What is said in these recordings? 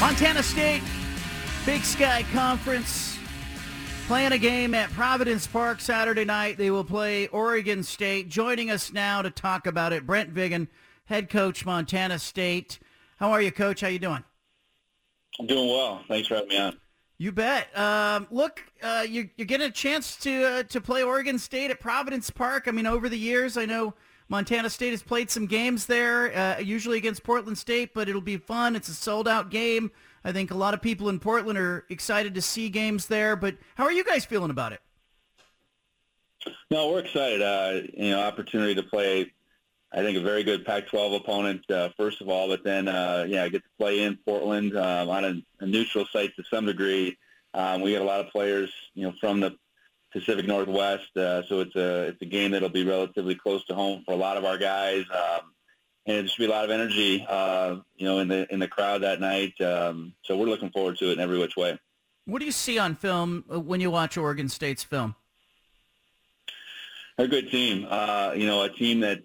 Montana State, Big Sky Conference, playing a game at Providence Park Saturday night. They will play Oregon State. Joining us now to talk about it, Brent Vigen, head coach, Montana State. How are you, Coach? How you doing? I'm doing well. Thanks for having me on. You bet. Um, look, uh, you, you're getting a chance to uh, to play Oregon State at Providence Park. I mean, over the years, I know Montana State has played some games there, uh, usually against Portland State, but it'll be fun. It's a sold-out game. I think a lot of people in Portland are excited to see games there. But how are you guys feeling about it? No, we're excited. Uh, you know, opportunity to play. I think a very good Pac-12 opponent, uh, first of all, but then uh, yeah, get to play in Portland um, on a, a, neutral site to some degree. Um, we get a lot of players, you know, from the Pacific Northwest. Uh, so it's a it's a game that'll be relatively close to home for a lot of our guys, um, and it should be a lot of energy, uh, you know, in the in the crowd that night. Um, so we're looking forward to it in every which way. What do you see on film uh, when you watch Oregon State's film? A good team, uh, you know, a team that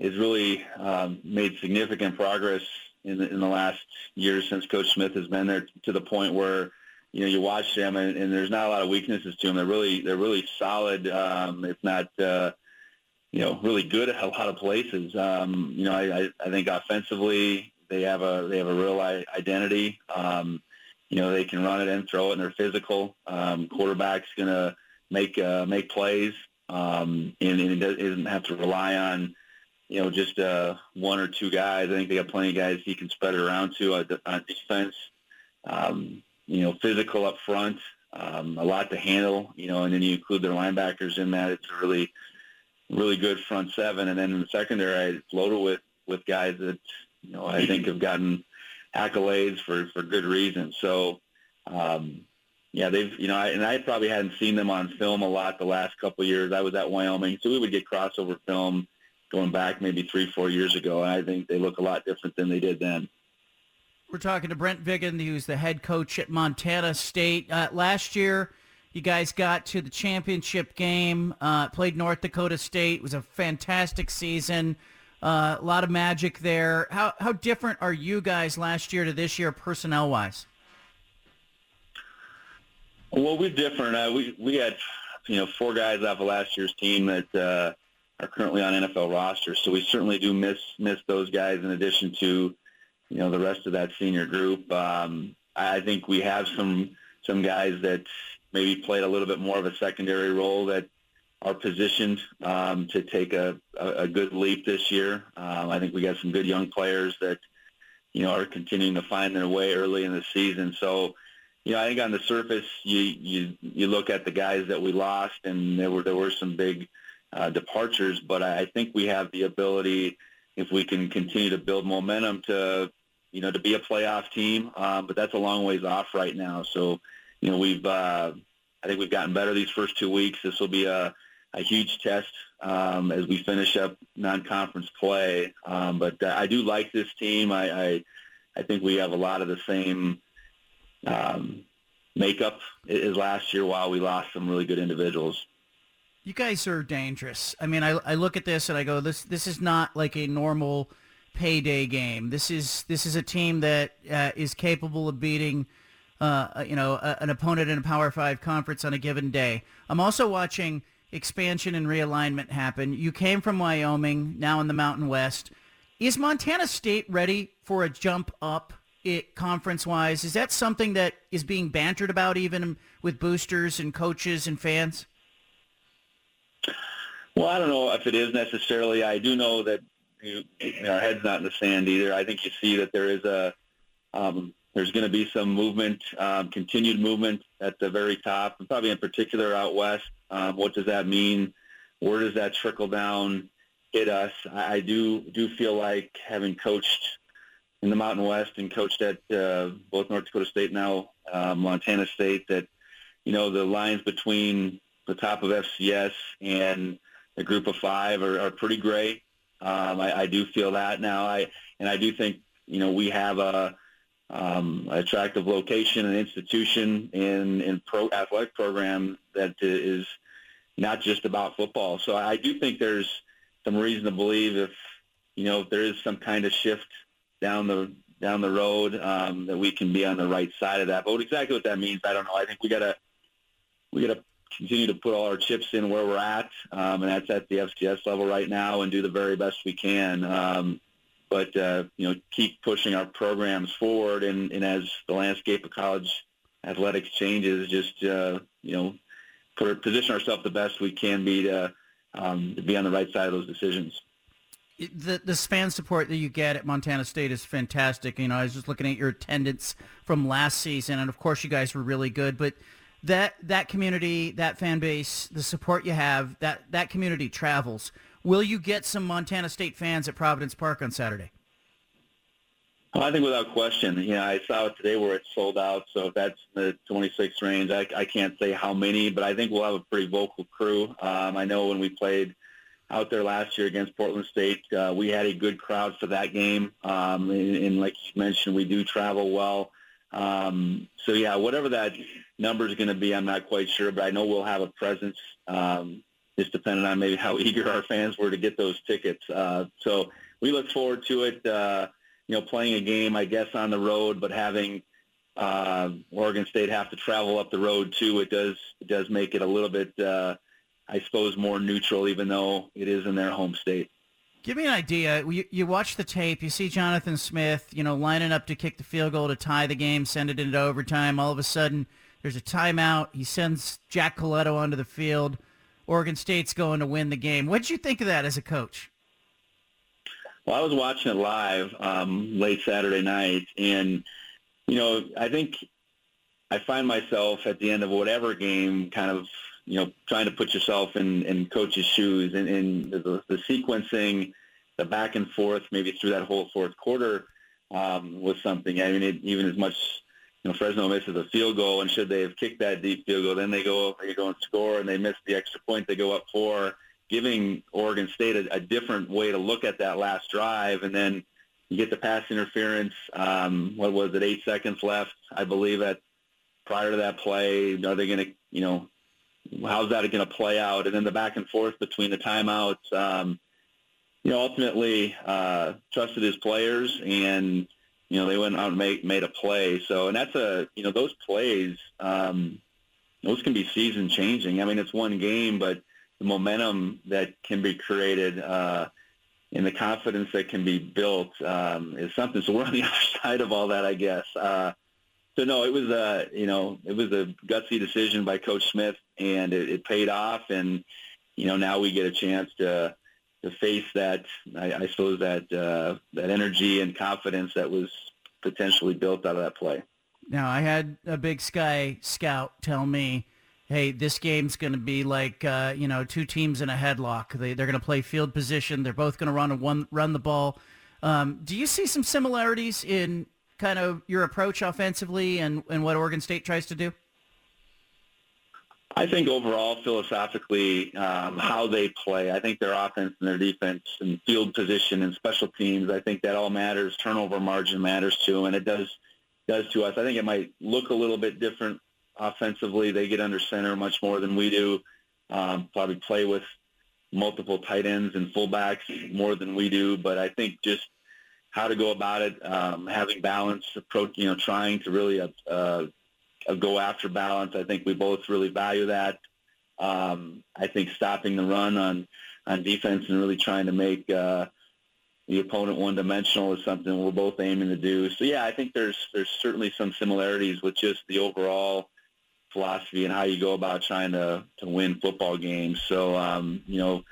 has really um, made significant progress in the, in the last year since Coach Smith has been there to the point where you know, you watch them and, and there's not a lot of weaknesses to them. They're really, they're really solid, um, if not, uh, you know, really good at a lot of places. Um, you know, I, I think offensively they have a, they have a real identity. Um, you know, they can run it and throw it and they're physical. Um, quarterback's to make, uh, make plays. Um, and, and it doesn't have to rely on, you know, just uh, one or two guys. I think they got plenty of guys he can spread it around to on defense. Um, you know, physical up front, um, a lot to handle, you know, and then you include their linebackers in that. It's a really, really good front seven. And then in the secondary, I floated with, with guys that, you know, I think have gotten accolades for, for good reason. So, um, yeah, they've, you know, I, and I probably hadn't seen them on film a lot the last couple of years. I was at Wyoming, so we would get crossover film going back maybe three, four years ago. And I think they look a lot different than they did then. We're talking to Brent Vigen, who's the head coach at Montana State. Uh, last year, you guys got to the championship game, uh, played North Dakota State. It was a fantastic season. Uh, a lot of magic there. How how different are you guys last year to this year, personnel wise? Well, we're different. Uh, we we had you know four guys off of last year's team that uh, are currently on NFL rosters, so we certainly do miss miss those guys. In addition to you know, the rest of that senior group. Um, I think we have some some guys that maybe played a little bit more of a secondary role that are positioned um, to take a, a, a good leap this year. Um, I think we got some good young players that, you know, are continuing to find their way early in the season. So, you know, I think on the surface, you you you look at the guys that we lost, and there were there were some big uh, departures, but I think we have the ability, if we can continue to build momentum, to you know, to be a playoff team. Um, but that's a long ways off right now. So, you know, we've, uh, I think we've gotten better these first two weeks. This will be a, a huge test um, as we finish up non-conference play. Um, but uh, I do like this team. I, I, I think we have a lot of the same um, makeup as last year while we lost some really good individuals. You guys are dangerous. I mean, I, I look at this and I go, this this is not like a normal – payday game. This is this is a team that uh, is capable of beating, uh, you know, a, an opponent in a Power Five conference on a given day. I'm also watching expansion and realignment happen. You came from Wyoming, now in the Mountain West. Is Montana State ready for a jump up it conference-wise? Is that something that is being bantered about even with boosters and coaches and fans? Well, I don't know if it is necessarily. I do know that you, our head's not in the sand either. I think you see that there is a um, there's going to be some movement, um, continued movement at the very top, and probably in particular out west. Um, what does that mean? Where does that trickle down hit us? I, I do do feel like having coached in the Mountain West and coached at uh, both North Dakota State now uh, Montana State that you know the lines between the top of FCS and the group of five are, are pretty gray. Um, I, I do feel that now. I and I do think you know we have a um, attractive location and institution in in pro athletic program that is not just about football. So I do think there's some reason to believe if you know if there is some kind of shift down the down the road um, that we can be on the right side of that. But exactly what that means, I don't know. I think we gotta we gotta continue to put all our chips in where we're at, um, and that's at the FCS level right now, and do the very best we can. Um, but uh, you know, keep pushing our programs forward, and, and as the landscape of college athletics changes, just uh, you know, put, position ourselves the best we can be to, um, to be on the right side of those decisions. The the fan support that you get at Montana State is fantastic. You know, I was just looking at your attendance from last season, and of course, you guys were really good, but that that community, that fan base, the support you have, that that community travels. Will you get some Montana State fans at Providence Park on Saturday? I think without question. You know, I saw it today where it's sold out. So if that's the 26 range, I, I can't say how many, but I think we'll have a pretty vocal crew. Um, I know when we played out there last year against Portland State, uh, we had a good crowd for that game. Um, and, and like you mentioned, we do travel well. Um, so yeah, whatever that number is going to be, I'm not quite sure, but I know we'll have a presence. Um, just depending on maybe how eager our fans were to get those tickets. Uh, so we look forward to it. Uh, you know, playing a game, I guess, on the road, but having uh, Oregon State have to travel up the road too, it does it does make it a little bit, uh, I suppose, more neutral, even though it is in their home state. Give me an idea. You, you watch the tape. You see Jonathan Smith, you know, lining up to kick the field goal to tie the game, send it into overtime. All of a sudden, there's a timeout. He sends Jack Coletto onto the field. Oregon State's going to win the game. What did you think of that as a coach? Well, I was watching it live um, late Saturday night, and you know, I think I find myself at the end of whatever game, kind of, you know, trying to put yourself in, in coach's shoes, and, and the, the sequencing, the back and forth, maybe through that whole fourth quarter, um, was something. I mean, it, even as much you know, Fresno misses a field goal, and should they have kicked that deep field goal, then they go they go and score, and they miss the extra point, they go up four, giving Oregon State a, a different way to look at that last drive, and then you get the pass interference. Um, what was it? Eight seconds left, I believe. At prior to that play, are they going to, you know, how's that going to play out? And then the back and forth between the timeouts. Um, you know, ultimately uh, trusted his players and you know, they went out and made, made a play. So, and that's a, you know, those plays, um, those can be season changing. I mean, it's one game, but the momentum that can be created, uh, and the confidence that can be built um, is something. So we're on the other side of all that, I guess. Uh, so no, it was a you know it was a gutsy decision by Coach Smith, and it, it paid off. And you know now we get a chance to to face that, I, I suppose that uh, that energy and confidence that was potentially built out of that play. Now, I had a Big Sky scout tell me, "Hey, this game's going to be like uh, you know two teams in a headlock. They they're going to play field position. They're both going to run a one run the ball." Um, do you see some similarities in kind of your approach offensively and, and what Oregon State tries to do? I think overall, philosophically, um, how they play, I think their offense and their defense and field position and special teams, I think that all matters. Turnover margin matters too, and it does does to us. I think it might look a little bit different offensively. They get under center much more than we do. Um, probably play with multiple tight ends and fullbacks more than we do, but I think just how to go about it, um, having balance, approach, you know, trying to really uh, uh, go after balance. I think we both really value that. Um, I think stopping the run on on defense and really trying to make uh, the opponent one dimensional is something we're both aiming to do. So yeah, I think there's there's certainly some similarities with just the overall philosophy and how you go about trying to to win football games. So um, you know,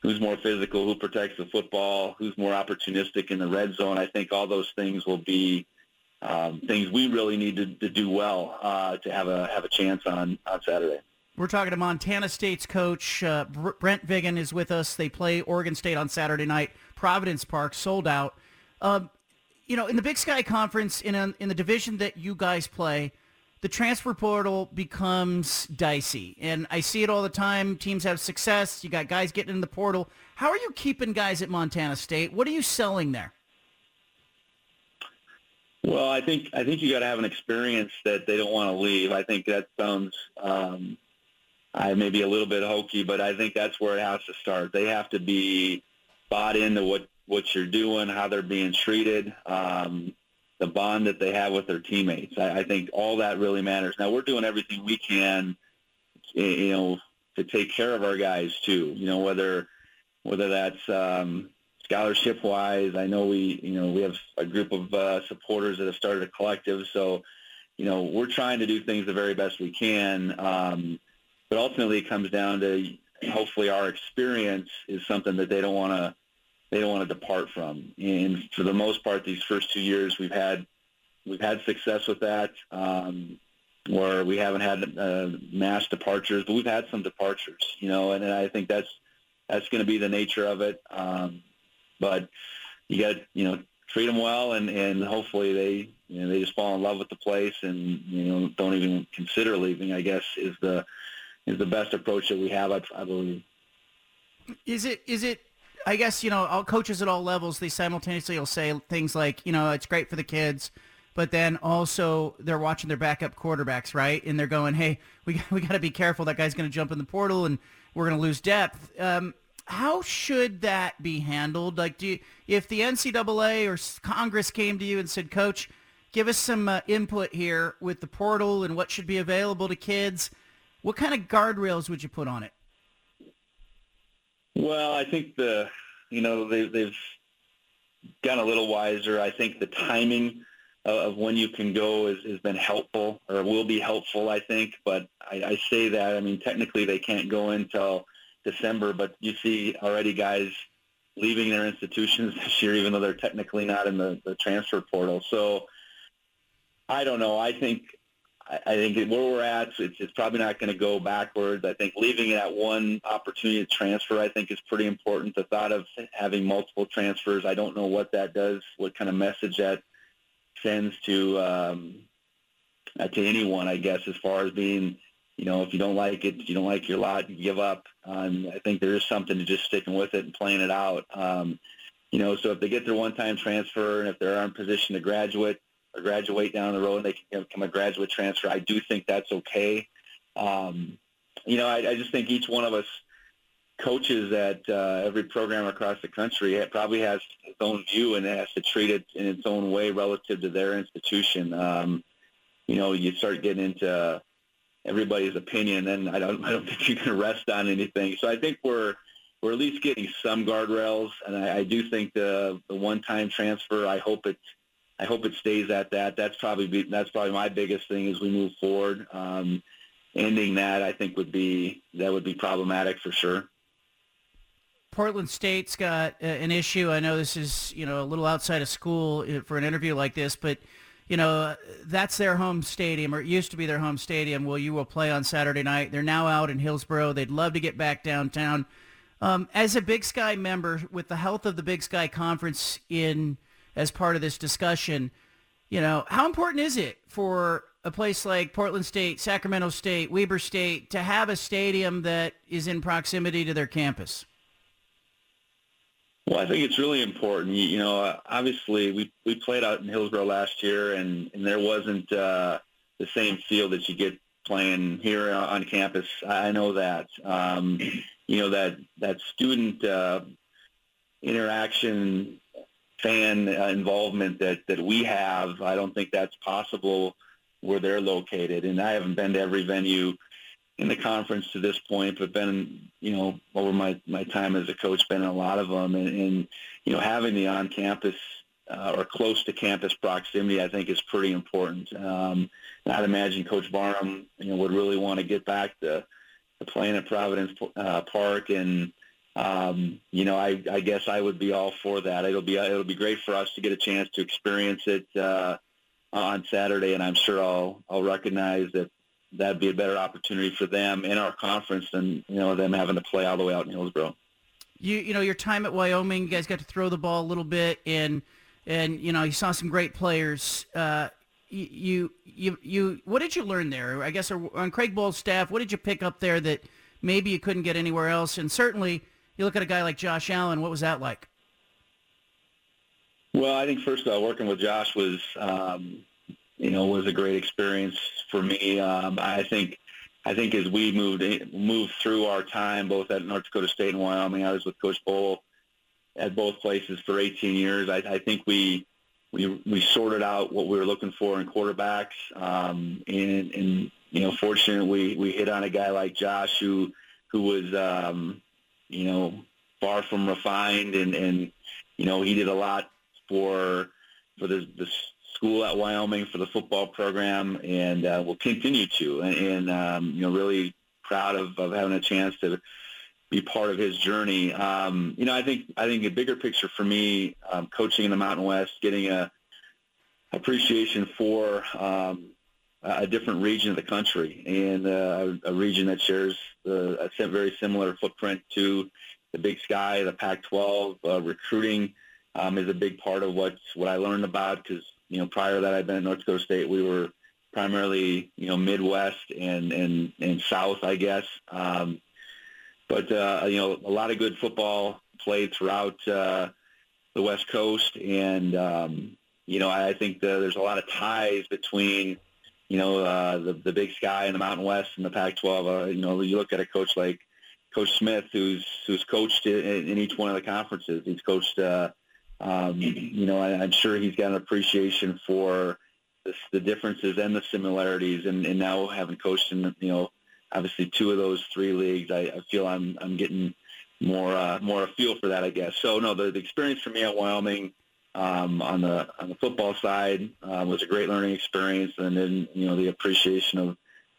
who's more physical, who protects the football, who's more opportunistic in the red zone. I think all those things will be um, things we really need to, to do well uh, to have a have a chance on on Saturday. We're talking to Montana State's coach uh, Brent Vigen is with us. They play Oregon State on Saturday night. Providence Park sold out. Um, you know, in the Big Sky Conference, in a, in the division that you guys play, the transfer portal becomes dicey, and I see it all the time. Teams have success. You got guys getting in the portal. How are you keeping guys at Montana State? What are you selling there? Well, I think I think you got to have an experience that they don't want to leave. I think that sounds um, I may be a little bit hokey, but I think that's where it has to start. They have to be bought into what what you're doing, how they're being treated, um, the bond that they have with their teammates. I, I think all that really matters. Now we're doing everything we can, you know, to take care of our guys too. You know, whether whether that's um, scholarship wise. I know we, you know, we have a group of uh, supporters that have started a collective. So, you know, we're trying to do things the very best we can. Um, but ultimately, it comes down to hopefully our experience is something that they don't want to they don't want to depart from. And for the most part, these first two years, we've had we've had success with that. Um, where we haven't had uh, mass departures, but we've had some departures, you know, and, and I think that's that's going to be the nature of it. Um, but you got you know treat them well, and and hopefully they you know they just fall in love with the place, and you know don't even consider leaving. I guess is the is the best approach that we have. I, I believe. Is it is it I guess you know all coaches at all levels they simultaneously will say things like you know it's great for the kids, but then also they're watching their backup quarterbacks right, and they're going, hey, we we got to be careful. That guy's going to jump in the portal, and we're going to lose depth. Um, how should that be handled? Like, do you, if the NCAA or Congress came to you and said, Coach, give us some uh, input here with the portal and what should be available to kids, what kind of guardrails would you put on it? Well, I think the, you know, they, they've gotten a little wiser. I think the timing of when you can go has been helpful or will be helpful, I think. But I, I say that, I mean, technically they can't go until – December, but you see already guys leaving their institutions this year, even though they're technically not in the, the transfer portal. So I don't know. I think I think where we're at, it's, it's probably not going to go backwards. I think leaving it at one opportunity to transfer, I think, is pretty important. The thought of having multiple transfers, I don't know what that does, what kind of message that sends to um, uh, to anyone, I guess, as far as being you know, if you don't like it, if you don't like your lot, you give up. Um, I think there is something to just sticking with it and playing it out. Um, you know, so if they get their one-time transfer and if they're in position to graduate or graduate down the road, and they can become a graduate transfer. I do think that's okay. Um, you know, I, I just think each one of us coaches at uh, every program across the country probably has its own view and has to treat it in its own way relative to their institution. Um, you know, you start getting into everybody's opinion, and I don't I don't think you can rest on anything. So I think we're we're at least getting some guardrails, and I, I do think the the one time transfer. I hope it I hope it stays at that. That's probably be, that's probably my biggest thing as we move forward. Um, ending that, I think would be that would be problematic for sure. Portland State's got uh, an issue. I know this is you know a little outside of school uh, for an interview like this, but you know, that's their home stadium, or it used to be their home stadium. Well, you will play on Saturday night. They're now out in Hillsboro. They'd love to get back downtown. Um, as a Big Sky member, with the health of the Big Sky Conference in as part of this discussion, you know, how important is it for a place like Portland State, Sacramento State, Weber State to have a stadium that is in proximity to their campus? Well, I think it's really important. You, you know, obviously we we played out in Hillsboro last year, and and there wasn't uh, the same feel that you get playing here on campus. I know that. Um, you know that that student uh, interaction, fan uh, involvement that that we have. I don't think that's possible where they're located. And I haven't been to every venue in the conference to this point, but been, you know, over my, my time as a coach, been in a lot of them. And, and you know, having the on-campus uh, or close to campus proximity, I think, is pretty important. Um, I'd imagine Coach Barnum, you know, would really want to get back to, to playing at Providence uh, Park, and um, you know, I, I guess I would be all for that. It'll be it'll be great for us to get a chance to experience it. Uh, on Saturday, and I'm sure I'll I'll recognize that that'd be a better opportunity for them in our conference than you know them having to play all the way out in Hillsboro. You you know your time at Wyoming, you guys got to throw the ball a little bit, and and you know you saw some great players. Uh, you you you what did you learn there? I guess on Craig Bohl's staff, what did you pick up there that maybe you couldn't get anywhere else? And certainly, you look at a guy like Josh Allen. What was that like? Well, I think first of all, working with Josh was, um, you know, was a great experience for me. Um, I think, I think as we moved moved through our time, both at North Dakota State and Wyoming, I was with Coach Bohl at both places for 18 years. I, I think we we we sorted out what we were looking for in quarterbacks, um, and and you know, fortunately, we we hit on a guy like Josh who who was um, you know far from refined, and and you know he did a lot for for the, the school at Wyoming for the football program, and uh, will continue to. And, and um, you know, really proud of, of having a chance to be part of his journey. Um, you know, I think I think a bigger picture for me, um, coaching in the Mountain West, getting a appreciation for um, a different region of the country and uh, a, region that shares a very similar footprint to the Big Sky, the Pac-12. Uh, recruiting um, is a big part of what what I learned about because you know prior to that I'd been at North Dakota State. We were primarily you know Midwest and and and South, I guess. Um, but uh, you know, a lot of good football played throughout uh, the West Coast, and um, you know, I think the, there's a lot of ties between you know uh, the the Big Sky and the Mountain West and the Pac-12. Uh, you know, you look at a coach like Coach Smith, who's who's coached in, in each one of the conferences. He's coached. Uh, um, you know, I, I'm sure he's got an appreciation for the, the differences and the similarities, and, and now having coached in you know obviously two of those three leagues, I, I feel I'm I'm getting more uh, more a feel for that, I guess. So no, the, the experience for me at Wyoming um, on the on the football side uh, was a great learning experience, and then you know the appreciation of,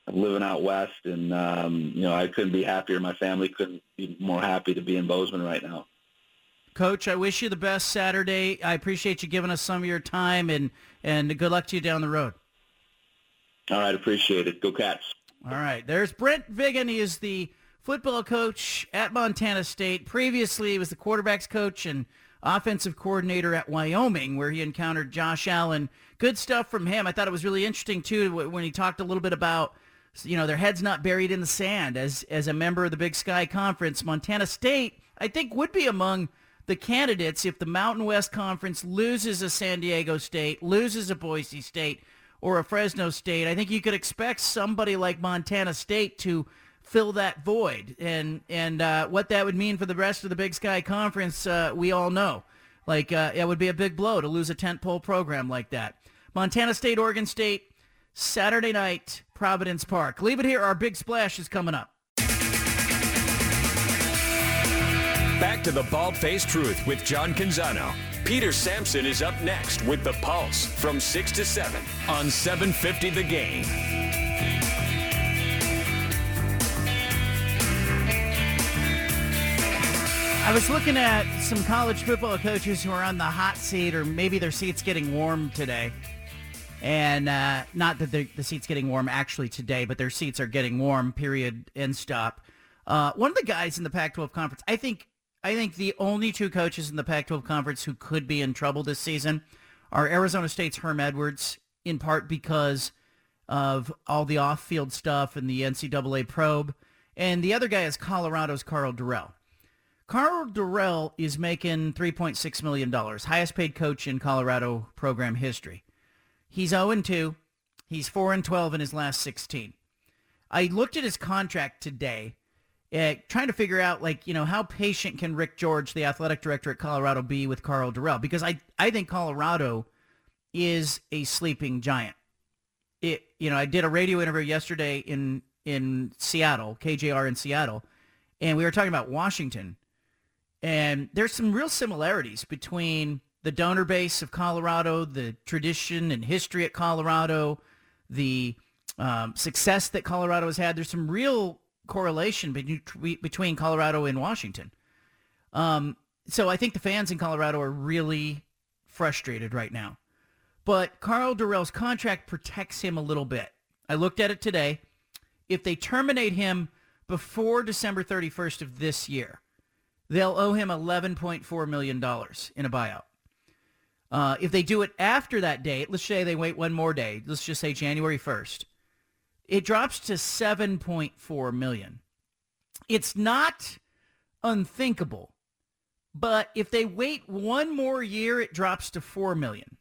of living out west, and um, you know I couldn't be happier. My family couldn't be more happy to be in Bozeman right now. Coach, I wish you the best Saturday. I appreciate you giving us some of your time, and and good luck to you down the road. All right, appreciate it. Go Cats. All right. There's Brent Vigen. He is the football coach at Montana State. Previously, he was the quarterbacks coach and offensive coordinator at Wyoming, where he encountered Josh Allen. Good stuff from him. I thought it was really interesting, too, when he talked a little bit about, you know, their heads not buried in the sand. As, as a member of the Big Sky Conference, Montana State, I think, would be among the candidates if the Mountain West Conference loses a San Diego State, loses a Boise State, or a Fresno State, I think you could expect somebody like Montana State to fill that void. And and uh, what that would mean for the rest of the Big Sky Conference, uh, we all know. Like uh, it would be a big blow to lose a tentpole program like that. Montana State, Oregon State, Saturday night, Providence Park. Leave it here. Our big splash is coming up. Back to the bald-faced truth with John Canzano. Peter Sampson is up next with The Pulse from 6 to 7 on 750 The Game. I was looking at some college football coaches who are on the hot seat, or maybe their seat's getting warm today. And uh, not that the seat's getting warm actually today, but their seats are getting warm, period, end stop. Uh, one of the guys in the Pac-12 conference, I think I think the only two coaches in the Pac-12 conference who could be in trouble this season are Arizona State's Herm Edwards, in part because of all the off-field stuff and the NCAA probe, and the other guy is Colorado's Karl Dorrell. Karl Dorrell is making $3.6 million, highest paid coach in Colorado program history. He's 0-2. He's 4-12 in his last 16. I looked at his contract today, uh, trying to figure out like you know how patient can Rick George, the athletic director at Colorado, be with Karl Dorrell because I I think Colorado is a sleeping giant. It you know I did a radio interview yesterday in in Seattle, KJR in Seattle, and we were talking about Washington, and there's some real similarities between the donor base of Colorado, the tradition and history at Colorado, the um, success that Colorado has had. There's some real correlation between Colorado and Washington. Um, so I think the fans in Colorado are really frustrated right now. but Karl Dorrell's contract protects him a little bit. I looked at it today. If they terminate him before December 31st of this year, they'll owe him $11.4 million in a buyout. Uh, if they do it after that date, let's say they wait one more day, let's just say January 1st, it drops to 7.4 million. It's not unthinkable, but if they wait one more year, it drops to 4 million.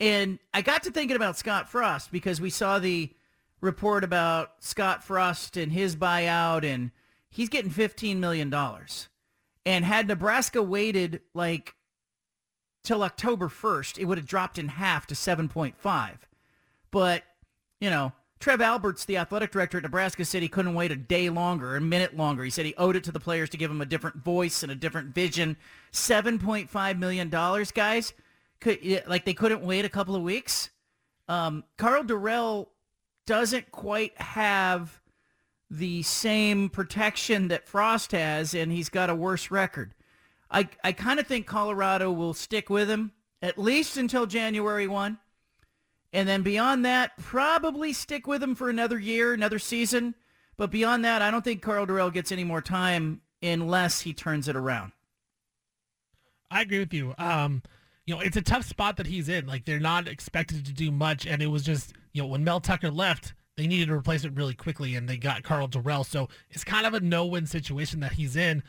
And I got to thinking about Scott Frost because we saw the report about Scott Frost and his buyout and he's getting $15 million. And had Nebraska waited like till October 1st, it would have dropped in half to 7.5. But, you know, Trev Alberts, the athletic director at Nebraska, said he couldn't wait a day longer, a minute longer. He said he owed it to the players to give them a different voice and a different vision. $7.5 million, guys. Could, like they couldn't wait a couple of weeks. Um, Karl Dorrell doesn't quite have the same protection that Frost has, and he's got a worse record. I, I kind of think Colorado will stick with him at least until January 1. And then beyond that, probably stick with him for another year, another season. But beyond that, I don't think Karl Dorrell gets any more time unless he turns it around. I agree with you. Um, you know, it's a tough spot that he's in. Like they're not expected to do much, and it was just you know when Mel Tucker left, they needed to replace it really quickly, and they got Karl Dorrell. So it's kind of a no-win situation that he's in.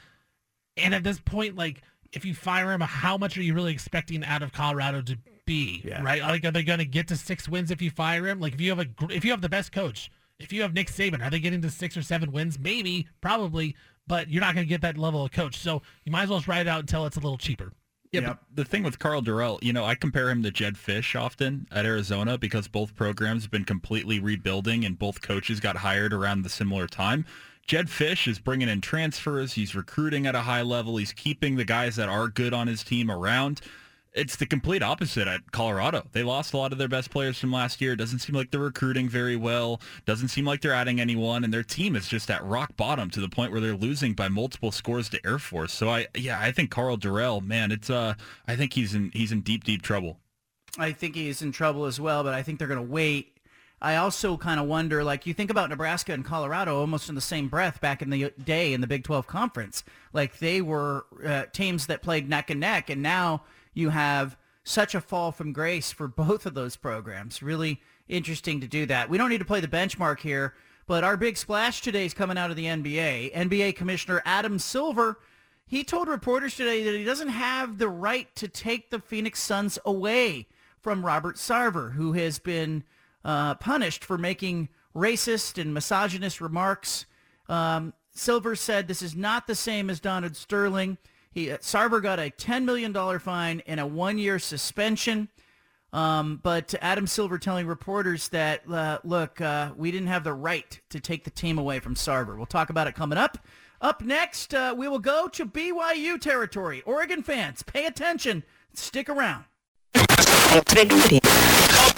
And at this point, like if you fire him, how much are you really expecting out of Colorado to be? Yeah. Right? Like, are they going to get to six wins if you fire him? Like, if you have a if you have the best coach, if you have Nick Saban, are they getting to six or seven wins? Maybe, probably, but you're not going to get that level of coach. So you might as well just ride it out until it's a little cheaper. Yeah, yep. the thing with Karl Dorrell, you know, I compare him to Jedd Fisch often at Arizona because both programs have been completely rebuilding and both coaches got hired around the similar time. Jedd Fisch is bringing in transfers. He's recruiting at a high level. He's keeping the guys that are good on his team around. It's the complete opposite at Colorado. They lost a lot of their best players from last year. Doesn't seem like they're recruiting very well. Doesn't seem like they're adding anyone, and their team is just at rock bottom to the point where they're losing by multiple scores to Air Force. So I, yeah, I think Karl Dorrell, man, it's uh, I think he's in he's in deep deep trouble. I think he's in trouble as well, but I think they're going to wait I also kind of wonder, like you think about Nebraska and Colorado almost in the same breath back in the day in the Big 12 conference. Like they were uh, teams that played neck and neck, and now you have such a fall from grace for both of those programs. Really interesting to do that. We don't need to play the benchmark here, but our big splash today is coming out of the NBA. NBA Commissioner Adam Silver, he told reporters today that he doesn't have the right to take the Phoenix Suns away from Robert Sarver, who has been uh, punished for making racist and misogynist remarks. Um, Silver said this is not the same as Donald Sterling. He, Sarver got a $10 million fine and a one-year suspension. Um, but Adam Silver telling reporters that, uh, look, uh, we didn't have the right to take the team away from Sarver. We'll talk about it coming up. Up next, uh, we will go to BYU territory. Oregon fans, pay attention. Stick around.